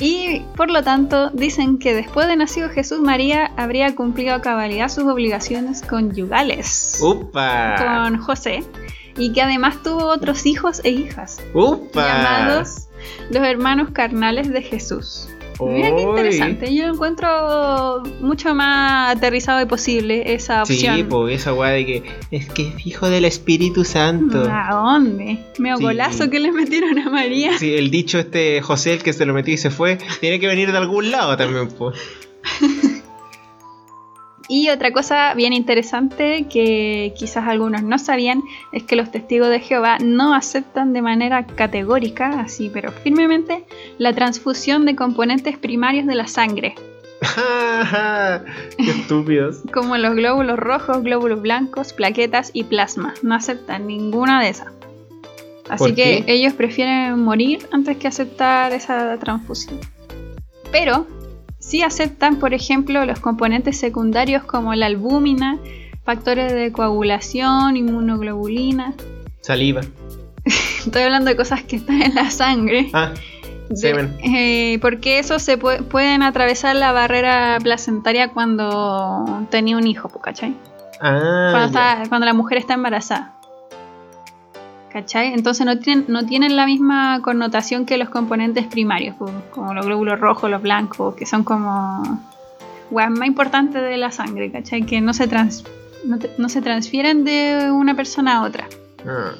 Y por lo tanto dicen que después de nacido Jesús María habría cumplido a cabalidad sus obligaciones conyugales ¡Upa! con José y que además tuvo otros hijos e hijas ¡Upa! llamados los hermanos carnales de Jesús. Mira qué interesante, yo lo encuentro mucho más aterrizado y posible esa opción. Sí, pues esa weá de que es que es hijo del Espíritu Santo. ¿A dónde? Meo Sí. golazo que le metieron a María. Sí, el dicho este José, el que se lo metió y se fue, tiene que venir de algún lado también, pues. *laughs* Y otra cosa bien interesante que quizás algunos no sabían es que los testigos de Jehová no aceptan de manera categórica, así pero firmemente, la transfusión de componentes primarios de la sangre, *laughs* ¡Qué estúpidos! como los glóbulos rojos, glóbulos blancos, plaquetas y plasma. No aceptan ninguna de esas. Así ¿Por que qué? ellos prefieren morir antes que aceptar esa transfusión. Pero sí aceptan, por ejemplo, los componentes secundarios como la albúmina, factores de coagulación, inmunoglobulina. Saliva. *laughs* Estoy hablando de cosas que están en la sangre. Ah, De- eh, porque esos se pue- pueden atravesar la barrera placentaria cuando tenía un hijo, po, ¿cachai? Ah, cuando, ya. está- cuando la mujer está embarazada. ¿Cachai? Entonces no tienen, no tienen la misma connotación que los componentes primarios, como los glóbulos rojos, los blancos, que son como weas más importantes de la sangre, ¿cachai? Que no se, trans- no, te- no se transfieren de una persona a otra. Ah.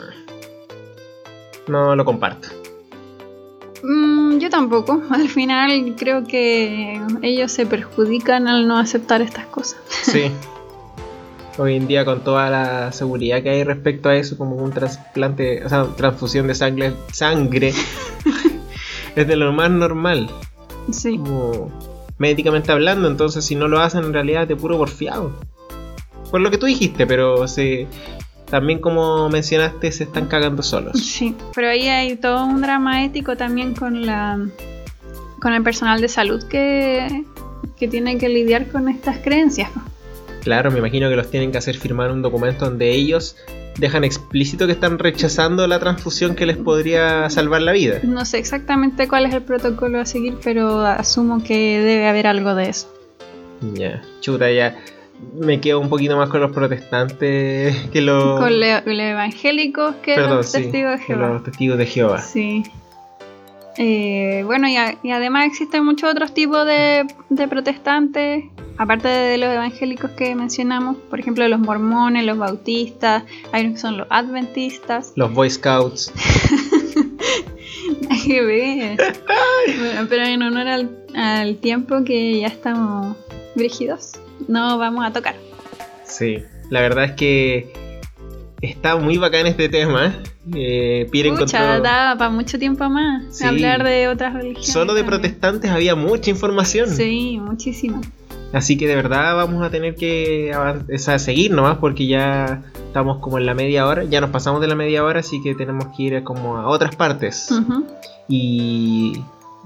No lo comparto. Mm, yo tampoco. *laughs* Al final creo que ellos se perjudican al no aceptar estas cosas. Sí. *laughs* Hoy en día con toda la seguridad que hay respecto a eso, como un trasplante, o sea, transfusión de sangre, sangre *laughs* es de lo más normal. Sí. Como médicamente hablando, entonces si no lo hacen en realidad te puro porfiado. Por lo que tú dijiste, pero se, también como mencionaste se están cagando solos. Sí, pero ahí hay todo un drama ético también con la con el personal de salud que, que tiene que lidiar con estas creencias. Claro, me imagino que los tienen que hacer firmar un documento donde ellos dejan explícito que están rechazando la transfusión que les podría salvar la vida. No sé exactamente cuál es el protocolo a seguir, pero asumo que debe haber algo de eso. Ya, chuta, ya. Me quedo un poquito más con los protestantes que los. Con los evangélicos que Perdón, los sí, testigos de Jehová. los testigos de Jehová. Sí. Eh, bueno, y, a- y además existen muchos otros tipos de, de protestantes, aparte de los evangélicos que mencionamos, por ejemplo, los mormones, los bautistas, hay unos que son los adventistas. Los Boy Scouts. Hay que ver. Bueno, pero en honor al, al tiempo que ya estamos brígidos, no vamos a tocar. Sí, la verdad es que está muy bacán este tema. Eh, Pierre Pucha, encontró- da para mucho tiempo más Sí. hablar de otras religiones. Solo de también. protestantes había mucha información. Sí, muchísimo. Así que de verdad vamos a tener que sea, seguir nomás porque ya estamos como en la media hora. Ya nos pasamos de la media hora, así que tenemos que ir como a otras partes. Y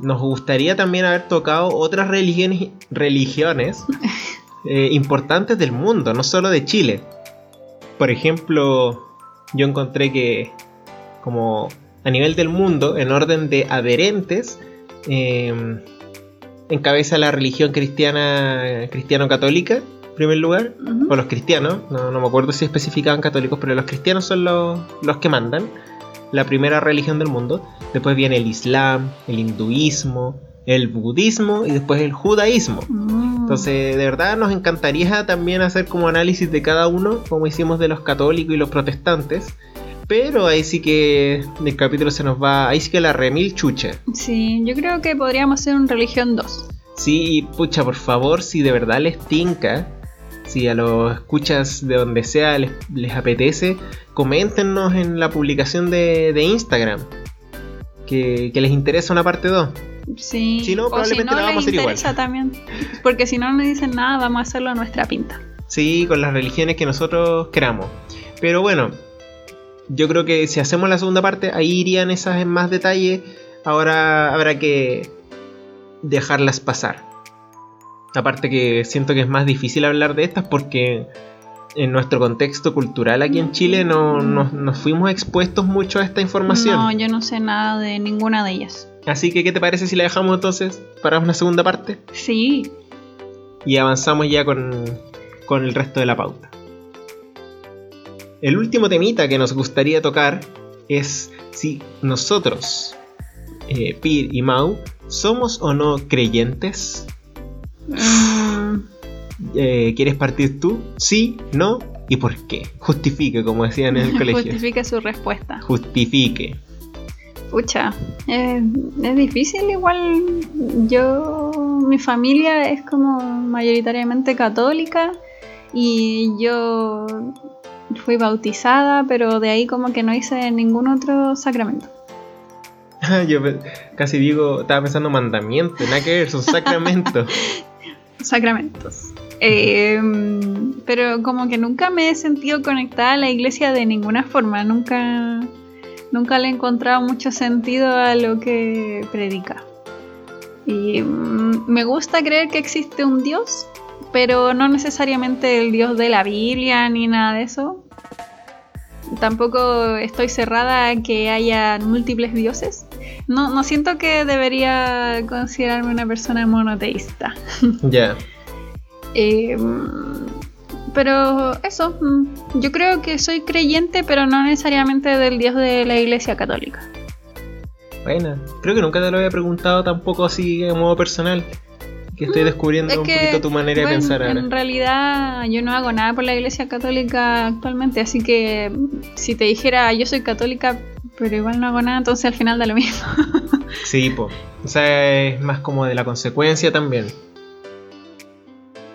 nos gustaría también haber tocado otras religiones, religiones *laughs* eh, importantes del mundo, no solo de Chile. Por ejemplo, yo encontré que como a nivel del mundo, en orden de adherentes, eh, encabeza la religión cristiana cristiano-católica, en primer lugar, Ujú. o los cristianos, no, no me acuerdo si especificaban católicos, pero los cristianos son los, los que mandan, la primera religión del mundo. Después viene el Islam, el hinduismo, el budismo y después el judaísmo. Mm. Entonces, de verdad nos encantaría también hacer como análisis de cada uno, como hicimos de los católicos y los protestantes. Pero ahí sí que el capítulo se nos va, ahí sí que la remil chucha. Sí, yo creo que podríamos hacer un religión 2. Sí, pucha, por favor, si de verdad les tinca, si a los escuchas de donde sea les, les apetece, coméntenos en la publicación de, de Instagram. Que, que les interesa una parte 2. Sí. Si no, o si probablemente no la vamos a hacer igual. también. Porque si no nos dicen nada, vamos a hacerlo a nuestra pinta. Sí, con las religiones que nosotros queramos. Pero bueno, yo creo que si hacemos la segunda parte, ahí irían esas en más detalle. Ahora habrá que dejarlas pasar. Aparte que siento que es más difícil hablar de estas porque en nuestro contexto cultural aquí en Chile no nos, nos fuimos expuestos mucho a esta información. No, yo no sé nada de ninguna de ellas. Así que, ¿qué te parece si la dejamos entonces para una segunda parte? Sí, y avanzamos ya con, con el resto de la pauta. El último temita que nos gustaría tocar es si nosotros, eh, Pir y Mau, somos o no creyentes. Mm, Eh, ¿Quieres partir tú? Sí, no y por qué. Justifique, como decían en el *laughs* colegio. justifique su respuesta. Justifique. Pucha, eh, es difícil igual. Yo, mi familia es como mayoritariamente católica y yo fui bautizada, pero de ahí como que no hice ningún otro sacramento. *laughs* Yo casi digo, estaba pensando mandamiento, nada que ver, son sacramentos. *laughs* Sacramentos. Eh, pero como que nunca me he sentido conectada a la iglesia de ninguna forma, nunca, nunca le he encontrado mucho sentido a lo que predica. Y mm, me gusta creer que existe un Dios, pero no necesariamente el Dios de la Biblia ni nada de eso. Tampoco estoy cerrada a que haya múltiples dioses. No, no siento que debería considerarme una persona monoteísta. ya. *laughs* Eh, pero eso, mm, yo creo que soy creyente, pero no necesariamente del Dios de la Iglesia Católica. Bueno, creo que nunca te lo había preguntado tampoco así de modo personal. Que estoy descubriendo Es un que, poquito tu manera bueno, de pensar ahora. En realidad yo no hago nada por la Iglesia Católica actualmente, así que si te dijera yo soy católica, pero igual no hago nada, entonces al final da lo mismo. *laughs* Sí, po. O sea, es más como de la consecuencia también.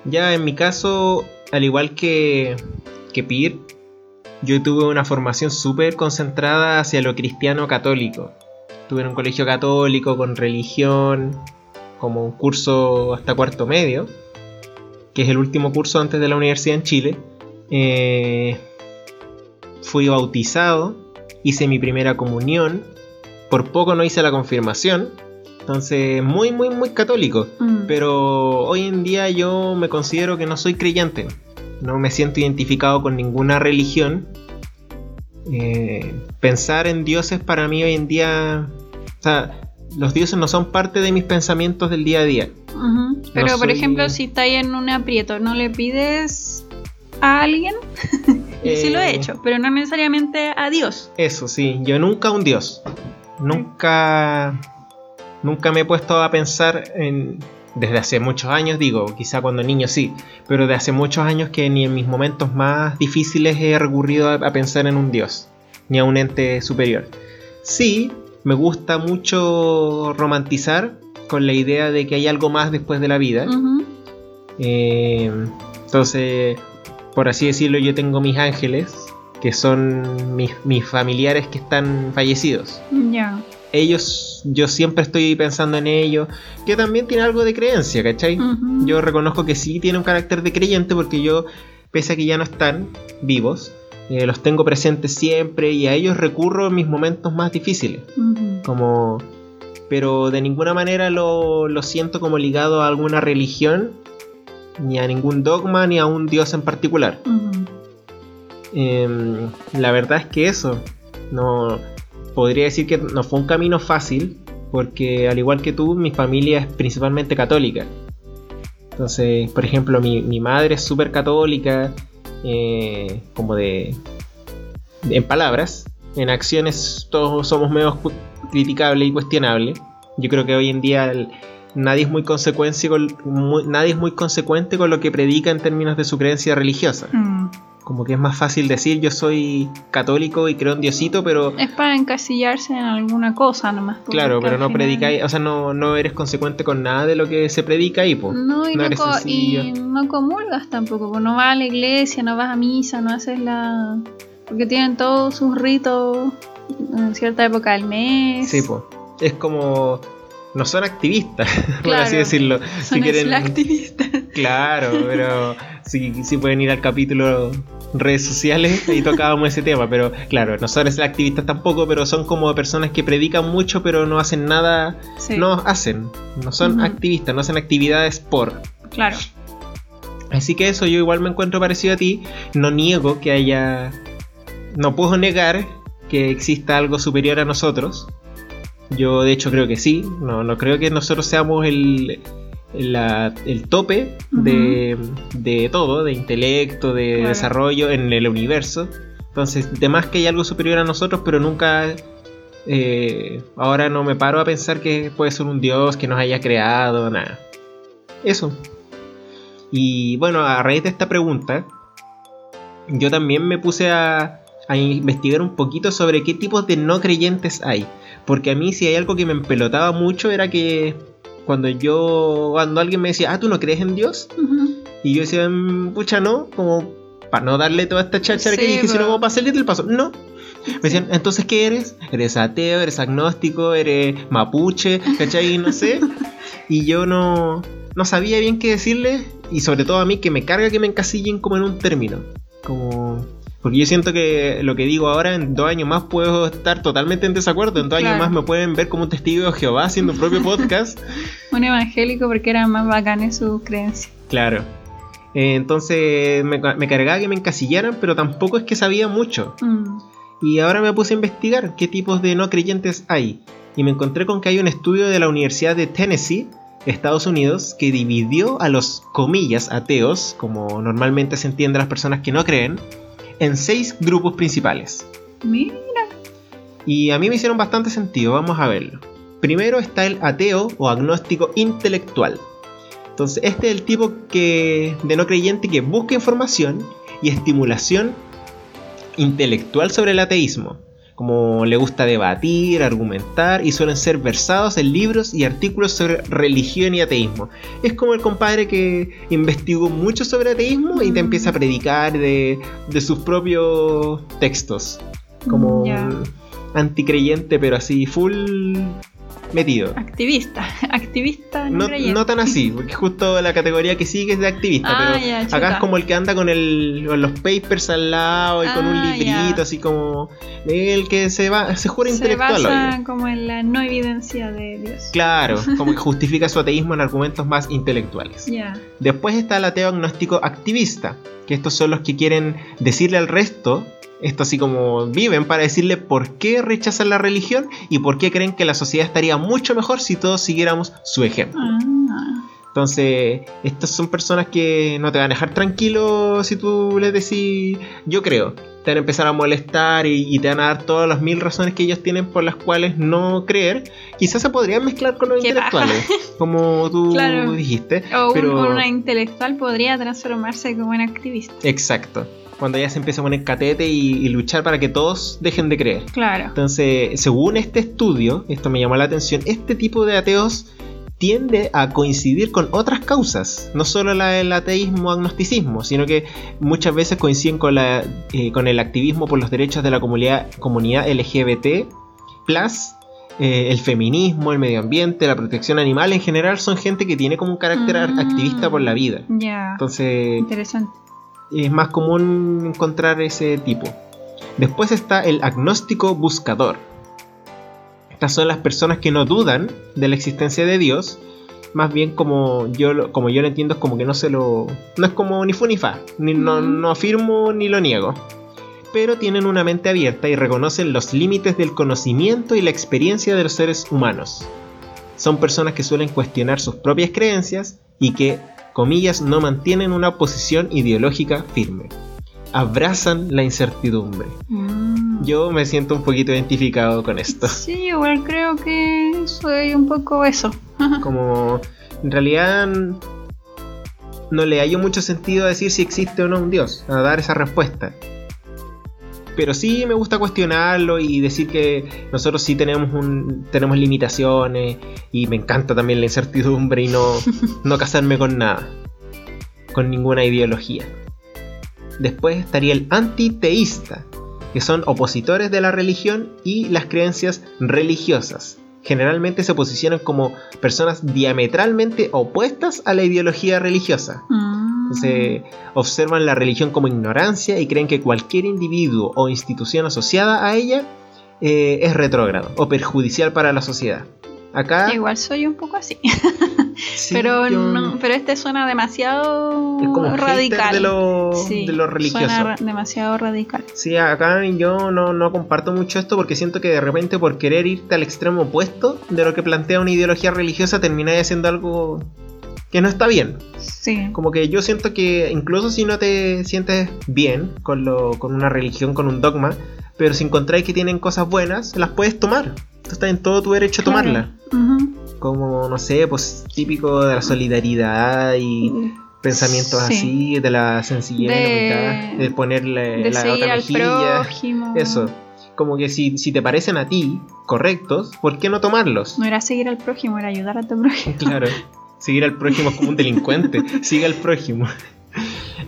Ya en mi caso, al igual que, que yo tuve una formación súper concentrada hacia lo cristiano católico. Estuve en un colegio católico con religión, como un curso hasta cuarto medio, que es el último curso antes de la universidad en Chile. Eh, fui bautizado, hice mi primera comunión, por poco no hice la confirmación, entonces muy, muy, muy católico. Mm. Pero hoy en día yo me considero que no soy creyente. No me siento identificado con ninguna religión. Eh, pensar en dioses para mí hoy en día... O sea, los dioses no son parte de mis pensamientos del día a día. Pero, por ejemplo, si estás en un aprieto, ¿no le pides a alguien? *laughs* Yo sí lo he Eh, hecho, pero no necesariamente a Dios. Eso sí, yo nunca un dios. Nunca. Nunca me he puesto a pensar en. Desde hace muchos años, digo, quizá cuando niño sí, pero de hace muchos años que ni en mis momentos más difíciles he recurrido a, a pensar en un dios, ni a un ente superior. Sí, me gusta mucho romantizar con la idea de que hay algo más después de la vida. Eh, entonces, por así decirlo, yo tengo mis ángeles, que son mis, mis familiares que están fallecidos. Ya. Ellos, yo siempre estoy pensando en ellos, que también tiene algo de creencia, ¿cachai? Yo reconozco que sí tiene un carácter de creyente porque yo, pese a que ya no están vivos, eh, los tengo presentes siempre y a ellos recurro en mis momentos más difíciles. Como... Pero de ninguna manera lo, lo siento como ligado a alguna religión, ni a ningún dogma, ni a un dios en particular. Em, la verdad es que eso, no podría decir que no fue un camino fácil, porque al igual que tú, mi familia es principalmente católica. Entonces, por ejemplo, mi, madre es súper católica, eh, como de, en palabras, en acciones todos somos cu- criticables y cuestionables. Yo creo que hoy en día nadie es muy consecuente con, nadie es muy consecuente con lo que predica en términos de su creencia religiosa. Mm. Como que es más fácil decir yo soy católico y creo en Diosito, pero Es para encasillarse en alguna cosa nomás. claro, pero no final- predicáis, o sea, no, no eres consecuente con nada de lo que se predica ahí, po. No, y No no, eres co- y no comulgas tampoco, pues no vas a la iglesia, no vas a misa, no haces la... Porque tienen todos sus ritos en cierta época del mes. Sí, po. Es como no son activistas, *laughs* por así decirlo. Son si quieren, activistas. claro, pero si, si pueden ir al capítulo redes sociales, ahí tocábamos ese tema, pero claro, no son activistas tampoco, pero son como personas que predican mucho, pero no hacen nada, Sí, no hacen, no son activistas, no hacen actividades por. claro. Así que eso, yo igual me encuentro parecido a ti. No niego que haya. No puedo negar que exista algo superior a nosotros. Yo de hecho creo que sí. No, no creo que nosotros seamos el, la- el tope de, de todo, de intelecto, de Claro. desarrollo en el universo. Entonces, de más que hay algo superior a nosotros, pero nunca... eh, ahora no me paro a pensar que puede ser un dios que nos haya creado, nada. Eso. Y bueno, a raíz de esta pregunta, yo también me puse a, a investigar un poquito sobre qué tipos de no creyentes hay. Porque a mí si hay algo que me empelotaba mucho era que cuando yo, cuando alguien me decía, ah, ¿tú no crees en Dios? Y yo decía, "Mm, pucha, no, como para no darle toda esta cháchara que Sí, dije, sino como para salir del paso. No. Me decían, entonces, ¿qué eres? ¿Eres ateo? ¿Eres agnóstico? ¿Eres mapuche? ¿Cachai? No sé. Y yo no, no sabía bien qué decirle. Y sobre todo a mí que me carga que me encasillen como en un término. Como... Porque yo siento que lo que digo ahora en dos años más puedo estar totalmente en desacuerdo. En dos años más me pueden ver como un testigo de Jehová haciendo un *laughs* propio podcast. Un evangélico porque era más bacán en su creencia. Claro. Eh, entonces me, me cargaba que me encasillaran, pero tampoco es que sabía mucho. Mm. Y ahora me puse a investigar qué tipos de no creyentes hay. Y me encontré con que hay un estudio de la Universidad de Tennessee, Estados Unidos, que dividió a los comillas ateos, como normalmente se entiende a las personas que no creen, en seis grupos principales. Mira. Y a mí me hicieron bastante sentido, vamos a verlo. Primero está el ateo o agnóstico intelectual. Entonces, este es el tipo que, de no creyente que busca información y estimulación intelectual sobre el ateísmo. Como le gusta debatir, argumentar y suelen ser versados en libros y artículos sobre religión y ateísmo. Es como el compadre que investigó mucho sobre ateísmo y te empieza a predicar de, de sus propios textos. Como un anticreyente, pero así full metido. Activista. *laughs* Activista no, No, tan así, porque justo la categoría que sigue es de activista, Ah, pero ya, acá es como el que anda con, el, con los papers al lado y con un Ah, librito, ya. así como el que se va, se jura Se intelectual. basa oye. como en la no evidencia de Dios. Claro, *laughs* como que justifica su ateísmo en argumentos más intelectuales. Ya. Después está el ateo agnóstico activista, que estos son los que quieren decirle al resto, esto así como viven para decirle por qué rechazan la religión y por qué creen que la sociedad estaría mucho mejor si todos siguiéramos su ejemplo. Ah. Entonces, estas son personas que no te van a dejar tranquilo si tú les decís, yo creo. Te van a empezar a molestar y, y te van a dar todas las mil razones que ellos tienen por las cuales no creer. Quizás se podrían mezclar con los intelectuales, *laughs* como tú Claro. dijiste. O un- pero... una intelectual podría transformarse como en activista. Exacto. Cuando ya se empieza a poner catete y, y luchar para que todos dejen de creer. Claro. Entonces, según este estudio, esto me llamó la atención, este tipo de ateos tiende a coincidir con otras causas, no solo la del ateísmo agnosticismo, sino que muchas veces coinciden con, la, eh, con el activismo por los derechos de la comunidad, comunidad LGBT, plus eh, el feminismo, el medio ambiente, la protección animal en general, son gente que tiene como un carácter ar- Mm. activista por la vida. Ya. Entonces, Interesante. es más común encontrar ese tipo. Después está el agnóstico buscador. Estas son las personas que no dudan de la existencia de Dios. Más bien como yo, lo- como yo lo entiendo es como que no se lo... No es como ni fu ni fa. Ni, no, no afirmo ni lo niego. Pero tienen una mente abierta y reconocen los límites del conocimiento y la experiencia de los seres humanos. Son personas que suelen cuestionar sus propias creencias y que, comillas, no mantienen una posición ideológica firme. Abrazan la incertidumbre. Mm. Yo me siento un poquito identificado con esto. Sí, igual creo que soy un poco eso. *laughs* Como en realidad no le hallo mucho sentido a decir si existe o no un Dios, a dar esa respuesta. Pero sí me gusta cuestionarlo y decir que nosotros sí tenemos un, tenemos limitaciones y me encanta también la incertidumbre y no, *laughs* no casarme con nada, con ninguna ideología. Después estaría el antiteísta, que son opositores de la religión y las creencias religiosas. Generalmente se posicionan como personas diametralmente opuestas a la ideología religiosa. Mm. Entonces, observan la religión como ignorancia y creen que cualquier individuo o institución asociada a ella eh, es retrógrado o perjudicial para la sociedad. Acá, Igual soy un poco así. sí, pero yo- no, pero este suena demasiado es como radical. de lo, Sí, de lo religioso. Suena demasiado radical. Sí, acá yo no, no comparto mucho esto porque siento que de repente por querer irte al extremo opuesto de lo que plantea una ideología religiosa termináis haciendo algo que no está bien. Sí. Como que yo siento que incluso si no te sientes bien con, lo, con una religión, con un dogma, pero si encontráis que tienen cosas buenas, las puedes tomar. Tú estás en todo tu derecho a tomarlas. Ujú. Como, no sé, pues típico de la solidaridad y pensamientos Sí. así, de la sencillez, De- de ponerle De la otra mejilla. prójimo. Eso. Como que si, si te parecen a ti correctos, ¿por qué no tomarlos? No era seguir al prójimo, era ayudar a tu prójimo. Claro. Seguir al prójimo es como un delincuente. *laughs* Sigue al prójimo.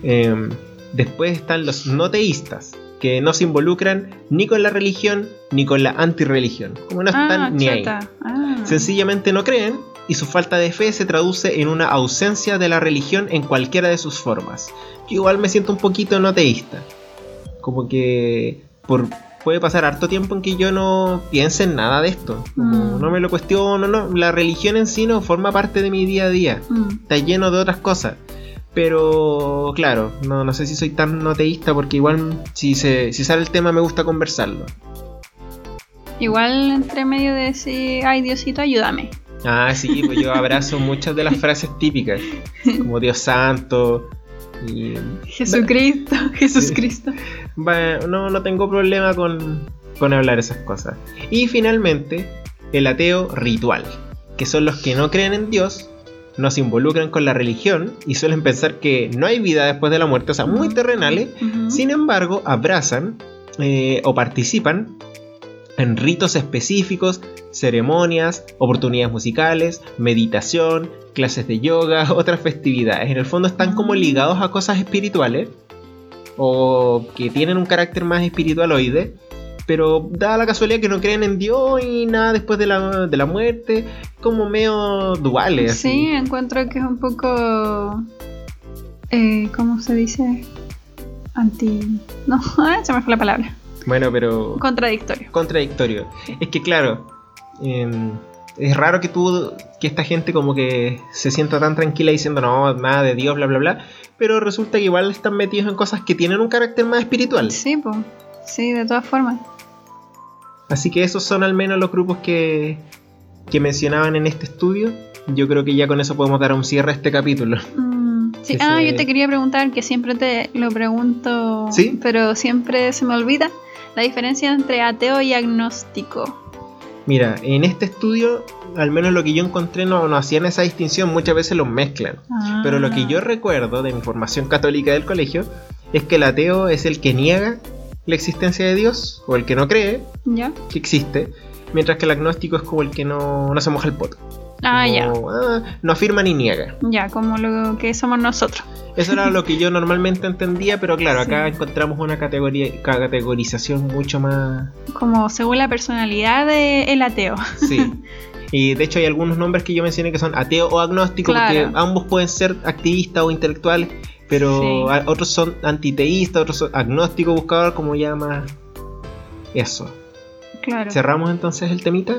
Em, después están los no teístas, que no se involucran ni con la religión ni con la antirreligión. Como no están ah, ni ahí. Ah. Sencillamente no creen y su falta de fe se traduce en una ausencia de la religión en cualquiera de sus formas. Yo igual me siento un poquito no teísta. Como que por, puede pasar harto tiempo en que yo no piense en nada de esto. Mm. No me lo cuestiono, no. La religión en sí no forma parte de mi día a día. Mm. Está lleno de otras cosas. Pero claro, no, no sé si soy tan no teísta porque igual si, se, si sale el tema me gusta conversarlo. Igual entre medio de decir, ay Diosito, ayúdame. Ah, sí, pues yo abrazo *laughs* muchas de las frases típicas, como Dios santo. Y, Jesucristo, Jesús *laughs* Sí. Cristo. bueno, no, no tengo problema con, con hablar esas cosas. Y finalmente, el ateo ritual, que son los que no creen en Dios, no se involucran con la religión y suelen pensar que no hay vida después de la muerte, o sea, muy terrenales. Sin embargo, abrazan eh, o participan en ritos específicos, ceremonias, oportunidades musicales, meditación, clases de yoga, *laughs* otras festividades. En el fondo están como ligados a cosas espirituales o que tienen un carácter más espiritualoide, pero da la casualidad que no creen en Dios y nada después de la, de la muerte, como medio duales. así. Sí, encuentro que es un poco. Eh, ¿Cómo se dice? Anti. No, *laughs* ah, se me fue la palabra. Bueno, pero Contradictorio. contradictorio. Es que claro, em, es raro que tú, que esta gente como que se sienta tan tranquila diciendo no, nada de Dios, bla, bla, bla, pero resulta que igual están metidos en cosas que tienen un carácter más espiritual. Sí, pues. Sí, de todas formas. Así que esos son al menos los grupos que, que mencionaban en este estudio. Yo creo que ya con eso podemos dar un cierre a este capítulo. Mm, sí. Ah, se- yo te quería preguntar, que siempre te lo pregunto, ¿Sí? pero siempre se me olvida, la diferencia entre ateo y agnóstico. Mira, en este estudio, al menos lo que yo encontré, no, no hacían esa distinción, muchas veces los mezclan. Ah. Pero lo que yo recuerdo de mi formación católica del colegio es que el ateo es el que niega la existencia de Dios o el que no cree ¿Ya? que existe, mientras que el agnóstico es como el que no, no se moja el poto. Ah, ya. Como, ah, no afirma ni niega. Ya, como lo que somos nosotros. Eso era lo que yo normalmente entendía, pero claro, acá *laughs* encontramos una categoría, categorización mucho más... Como según la personalidad del ateo. Sí. *laughs* Y de hecho hay algunos nombres que yo mencioné que son ateo o agnóstico, Claro. porque ambos pueden ser activistas o intelectuales, pero Sí. otros son antiteístas, otros son agnóstico buscador, como llama eso. Claro. ¿Cerramos entonces el temita?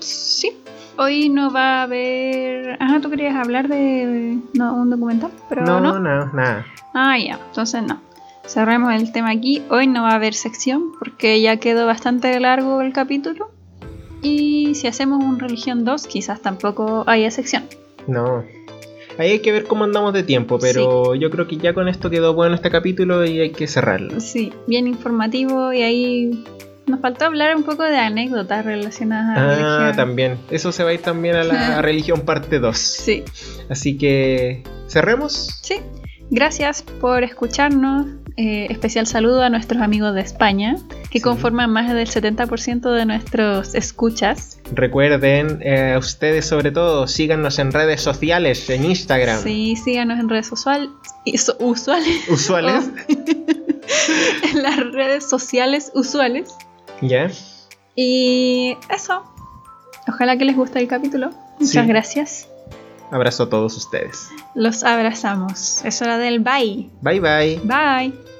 Sí. Hoy no va a haber. Ah, tú querías hablar de no, un documental, pero no, no. no, nada. Ah, ya. Entonces no. Cerremos el tema aquí. Hoy no va a haber sección porque ya quedó bastante largo el capítulo. Y si hacemos un Religión 2, quizás tampoco haya sección. No. Ahí hay que ver cómo andamos de tiempo, pero yo creo que ya con esto quedó bueno este capítulo y hay que cerrarlo. Sí, bien informativo y ahí nos faltó hablar un poco de anécdotas relacionadas a la Ah, religión. también. Eso se va a ir también a la *laughs* religión parte 2. Sí, Así que cerremos. sí. Gracias por escucharnos. Eh, especial saludo a nuestros amigos de España, que Sí. conforman más del 70% de nuestros escuchas. Recuerden, eh, ustedes sobre todo, síganos en redes sociales, en Instagram. Sí, síganos en redes usual, iso- usuales. Usuales. *laughs* en las redes sociales usuales. ¿Ya? Y eso. Ojalá que les guste el capítulo. Muchas Sí. gracias. Abrazo a todos ustedes. Los abrazamos. Es hora del bye. Bye bye. Bye.